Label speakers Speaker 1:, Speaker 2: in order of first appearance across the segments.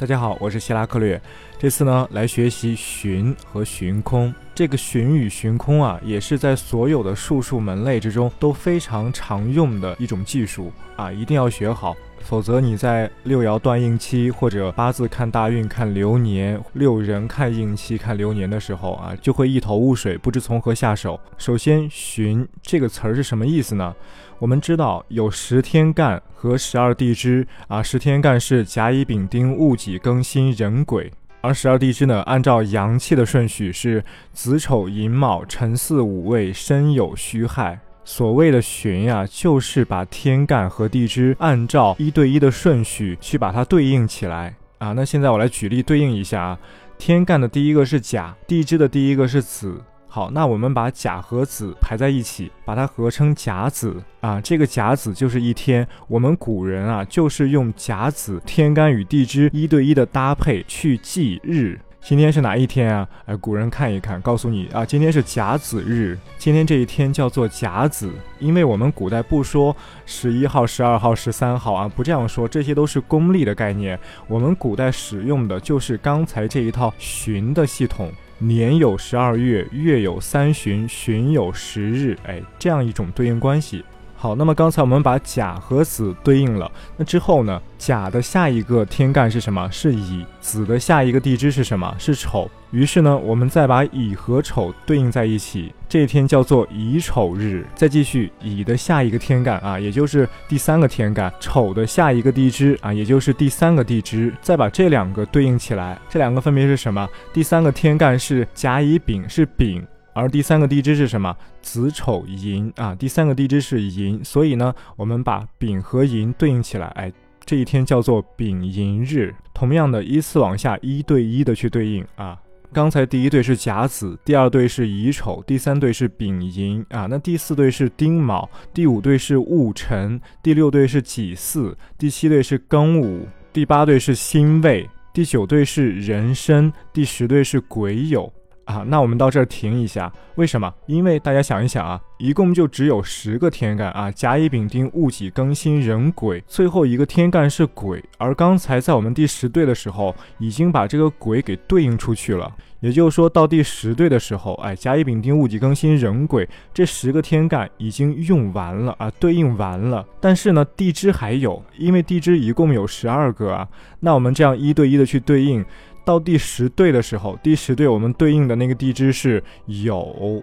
Speaker 1: 大家好，我是希拉克略。这次呢，来学习寻和寻空。这个寻与寻空啊，也是在所有的术数门类之中都非常常用的一种技术啊，一定要学好。否则你在六爻断应期或者八字看大运、看流年、六人看应期、看流年的时候啊，就会一头雾水，不知从何下手。首先，旬这个词儿是什么意思呢？我们知道有十天干和十二地支啊，十天干是甲乙丙丁戊己庚辛壬癸，而十二地支呢，按照阳气的顺序是子丑寅卯辰巳午未申酉戌亥。所谓的旬呀，就是把天干和地支按照一对一的顺序去把它对应起来啊。那现在我来举例对应一下啊，天干的第一个是甲，地支的第一个是子。好，那我们把甲和子排在一起，把它合称甲子啊。这个甲子就是一天，我们古人啊，就是用甲子天干与地支一对一的搭配去记日。今天是哪一天啊？哎，古人看一看，告诉你啊，今天是甲子日。今天这一天叫做甲子，因为我们古代不说十一号、十二号、十三号啊，不这样说，这些都是公历的概念。我们古代使用的就是刚才这一套旬的系统，年有十二月，月有三旬，旬有十日，哎，这样一种对应关系。好，那么刚才我们把甲和子对应了，那之后呢？甲的下一个天干是什么？是乙。子的下一个地支是什么？是丑。于是呢，我们再把乙和丑对应在一起，这一天叫做乙丑日。再继续，乙的下一个天干啊，也就是第三个天干；丑的下一个地支啊，也就是第三个地支。再把这两个对应起来，这两个分别是什么？第三个天干是甲乙丙，是丙。而第三个地支是什么？子丑寅啊，第三个地支是寅，所以呢，我们把丙和寅对应起来，哎，这一天叫做丙寅日。同样的，依次往下一对一的去对应啊。刚才第一对是甲子，第二对是乙丑，第三对是丙寅啊，那第四对是丁卯，第五对是戊辰，第六对是己巳，第七对是庚午，第八对是辛未，第九对是壬申，第十对是癸酉。啊，那我们到这儿停一下。为什么？因为大家想一想啊，一共就只有十个天干啊，甲乙丙丁戊己庚辛壬癸，最后一个天干是癸。而刚才在我们第十对的时候，已经把这个癸给对应出去了。也就是说到第十对的时候，哎，甲乙丙丁戊己庚辛壬癸这十个天干已经用完了啊，对应完了。但是呢，地支还有，因为地支一共有十二个啊。那我们这样一对一的去对应。到第十对的时候，第十对我们对应的那个地支是酉，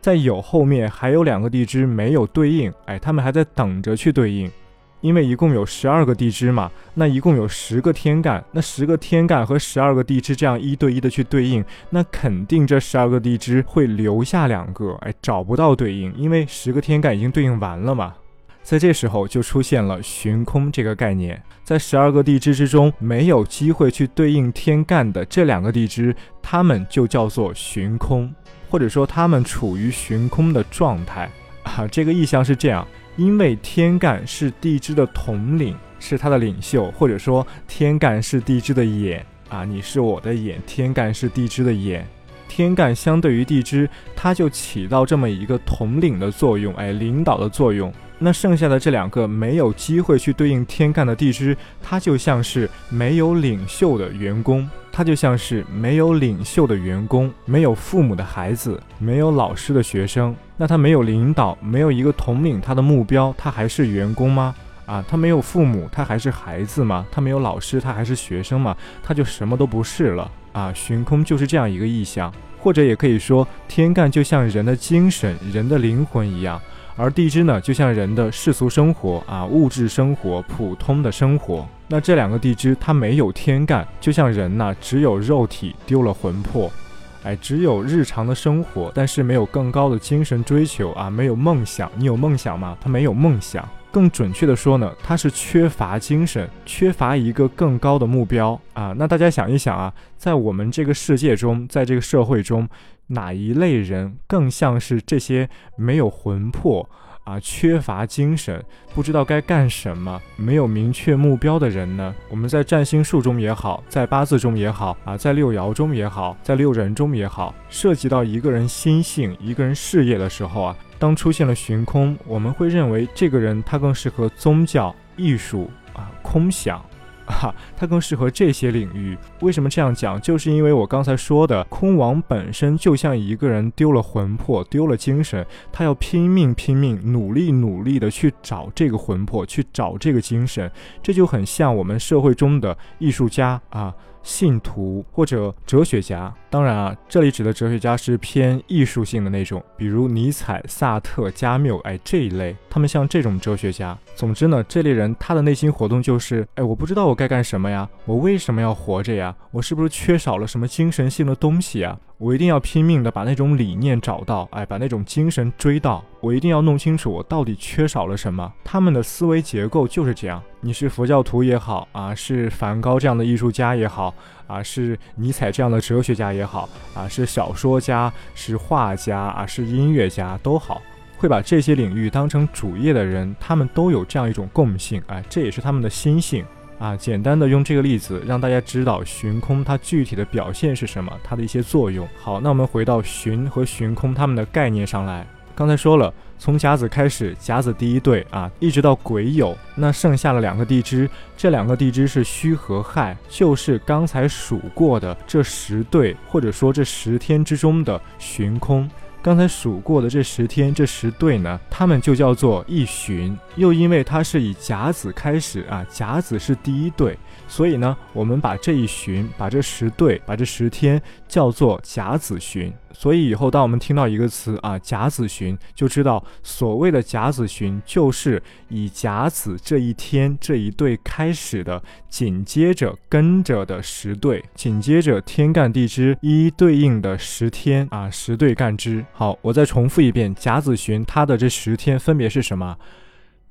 Speaker 1: 在酉后面还有两个地支没有对应，哎，他们还在等着去对应，因为一共有十二个地支嘛，那一共有十个天干，那十个天干和十二个地支这样一对一的去对应，那肯定这十二个地支会留下两个，哎，找不到对应，因为十个天干已经对应完了嘛。在这时候就出现了旬空这个概念，在十二个地支之中没有机会去对应天干的这两个地支，它们就叫做旬空，或者说它们处于旬空的状态啊。这个意象是这样，因为天干是地支的统领，是它的领袖，或者说天干是地支的眼啊，你是我的眼，天干是地支的眼。天干相对于地支，它就起到这么一个统领的作用，哎，领导的作用。那剩下的这两个没有机会去对应天干的地支，它就像是没有领袖的员工，它就像是没有领袖的员工，没有父母的孩子，没有老师的学生。那他没有领导，没有一个统领他的目标，他还是员工吗？啊，他没有父母，他还是孩子吗？他没有老师，他还是学生吗？他就什么都不是了。啊，寻空就是这样一个意象，或者也可以说，天干就像人的精神、人的灵魂一样，而地支呢，就像人的世俗生活啊，物质生活、普通的生活。那这两个地支它没有天干，就像人呐，只有肉体丢了魂魄，哎，只有日常的生活，但是没有更高的精神追求啊，没有梦想。你有梦想吗？他没有梦想。更准确的说呢，他是缺乏精神，缺乏一个更高的目标啊。那大家想一想啊，在我们这个世界中，在这个社会中，哪一类人更像是这些没有魂魄啊、缺乏精神、不知道该干什么、没有明确目标的人呢？我们在占星术中也好，在八字中也好啊，在六爻中也好，在六人中也好，涉及到一个人心性、一个人事业的时候啊。当出现了寻空，我们会认为这个人他更适合宗教、艺术啊、空想。哈，它更适合这些领域。为什么这样讲？就是因为我刚才说的，空王本身就像一个人丢了魂魄，丢了精神，他要拼命拼命，努力努力的去找这个魂魄，去找这个精神。这就很像我们社会中的艺术家啊。信徒或者哲学家，当然啊，这里指的哲学家是偏艺术性的那种，比如尼采、萨特、加缪，哎，这一类，他们像这种哲学家。总之呢，这类人他的内心活动就是，哎，我不知道我该干什么呀，我为什么要活着呀？我是不是缺少了什么精神性的东西呀？我一定要拼命的把那种理念找到，哎，把那种精神追到。我一定要弄清楚我到底缺少了什么。他们的思维结构就是这样。你是佛教徒也好啊，是梵高这样的艺术家也好啊，是尼采这样的哲学家也好啊，是小说家、是画家啊，是音乐家都好，会把这些领域当成主业的人，他们都有这样一种共性，哎，这也是他们的心性。啊，简单的用这个例子让大家知道寻空它具体的表现是什么，它的一些作用。好，那我们回到寻和寻空它们的概念上来。刚才说了，从甲子开始，甲子第一对啊，一直到癸酉，那剩下了两个地支，这两个地支是戌和亥，就是刚才数过的这十对，或者说这十天之中的寻空。刚才数过的这十天这十对呢，他们就叫做一旬。又因为它是以甲子开始啊，甲子是第一对，所以呢，我们把这一旬，把这十对，把这十天叫做甲子旬。所以以后当我们听到一个词啊，甲子旬，就知道所谓的甲子旬就是以甲子这一天这一对开始的，紧接着跟着的十对，紧接着天干地支一一对应的十天啊，十对干支。好，我再重复一遍，甲子旬它的这十天分别是什么？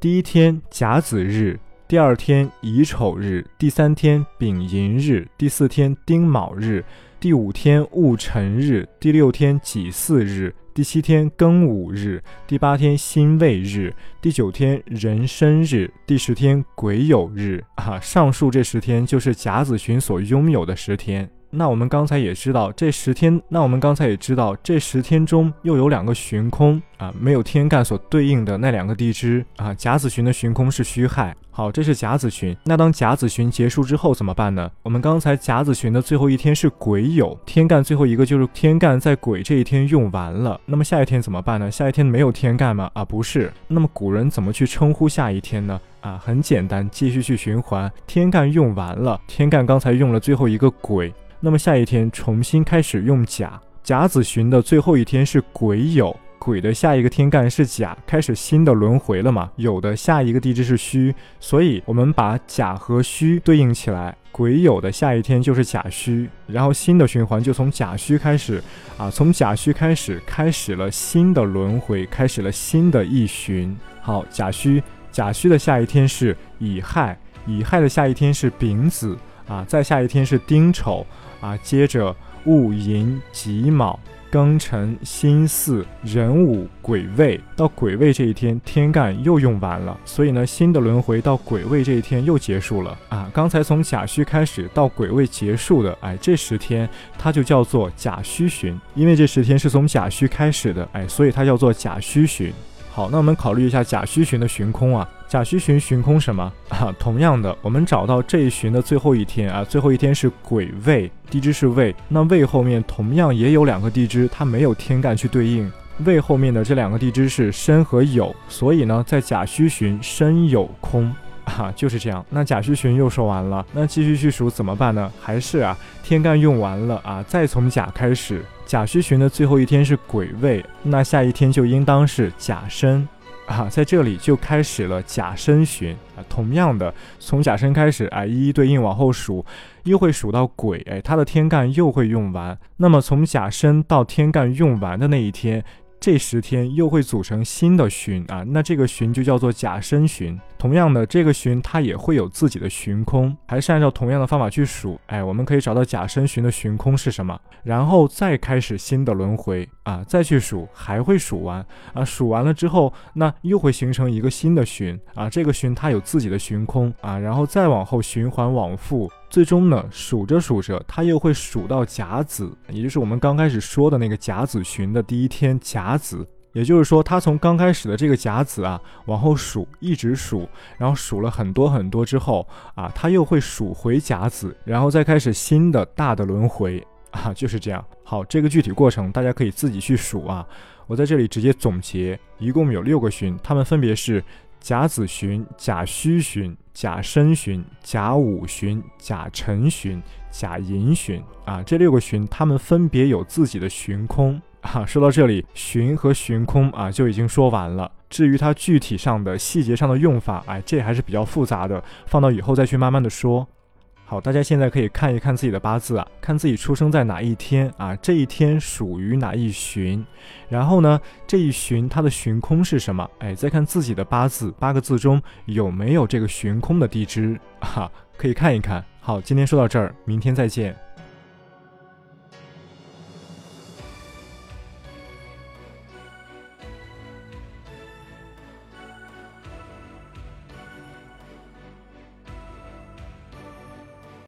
Speaker 1: 第一天甲子日，第二天乙丑日，第三天丙寅日，第四天丁卯日。第五天戊辰日，第六天己巳日，第七天庚午日，第八天辛未日，第九天壬申日，第十天癸酉日。啊，上述这十天就是甲子旬所拥有的十天。那我们刚才也知道这十天，那我们刚才也知道这十天中又有两个旬空啊，没有天干所对应的那两个地支啊。甲子旬的旬空是戌亥，好，这是甲子旬。那当甲子旬结束之后怎么办呢？我们刚才甲子旬的最后一天是癸酉，天干最后一个就是天干在癸这一天用完了。那么下一天怎么办呢？下一天没有天干吗？啊，不是。那么古人怎么去称呼下一天呢？啊，很简单，继续去循环，天干用完了，天干刚才用了最后一个癸。那么下一天重新开始用甲，甲子旬的最后一天是癸酉，癸的下一个天干是甲，开始新的轮回了嘛？酉的下一个地支是戌，所以我们把甲和戌对应起来，癸酉的下一天就是甲戌，然后新的循环就从甲戌开始啊，从甲戌开始开始了新的轮回，开始了新的一旬。好，甲戌，甲戌的下一天是乙亥，乙亥的下一天是丙子啊，再下一天是丁丑。啊，接着戊寅、己卯、庚辰、辛巳、壬午、癸未，到癸未这一天，天干又用完了，所以呢，新的轮回到癸未这一天又结束了啊。刚才从甲戌开始到癸未结束的，哎，这十天它就叫做甲戌旬，因为这十天是从甲戌开始的，哎，所以它叫做甲戌旬。好，那我们考虑一下甲戌旬的旬空啊。甲戌旬旬空什么 啊？同样的，我们找到这一旬的最后一天啊，最后一天是癸未，地支是未。那未后面同样也有两个地支，它没有天干去对应。未后面的这两个地支是申和酉，所以呢，在甲戌旬申酉空 啊，就是这样。那甲戌旬又说完了，那继续去数怎么办呢？还是啊，天干用完了啊，再从甲开始。甲戌旬的最后一天是癸未，那下一天就应当是甲申，啊，在这里就开始了甲申旬啊。同样的，从甲申开始啊，一一对应往后数，又会数到癸，哎，它的天干又会用完。那么从甲申到天干用完的那一天。这十天又会组成新的旬啊，那这个旬就叫做甲申旬。同样的，这个旬它也会有自己的旬空，还是按照同样的方法去数。哎，我们可以找到甲申旬的旬空是什么，然后再开始新的轮回啊，再去数，还会数完啊，数完了之后，那又会形成一个新的旬啊，这个旬它有自己的旬空啊，然后再往后循环往复。最终呢，数着数着，他又会数到甲子，也就是我们刚开始说的那个甲子旬的第一天甲子也就是说，他从刚开始的这个甲子啊往后数，一直数，然后数了很多很多之后啊，他又会数回甲子，然后再开始新的大的轮回 啊，就是这样。好，这个具体过程大家可以自己去数啊。我在这里直接总结，一共有六个旬，它们分别是甲子旬、甲戌旬、甲申旬、甲午旬、甲辰旬、甲寅旬啊。这六个旬，它们分别有自己的旬空。啊，说到这里，旬和旬空啊就已经说完了。至于它具体上的细节上的用法，哎，这还是比较复杂的，放到以后再去慢慢的说。好，大家现在可以看一看自己的八字啊，看自己出生在哪一天啊，这一天属于哪一旬，然后呢，这一旬它的旬空是什么？哎，再看自己的八字，八个字中有没有这个旬空的地支 啊，可以看一看。好，今天说到这儿，明天再见。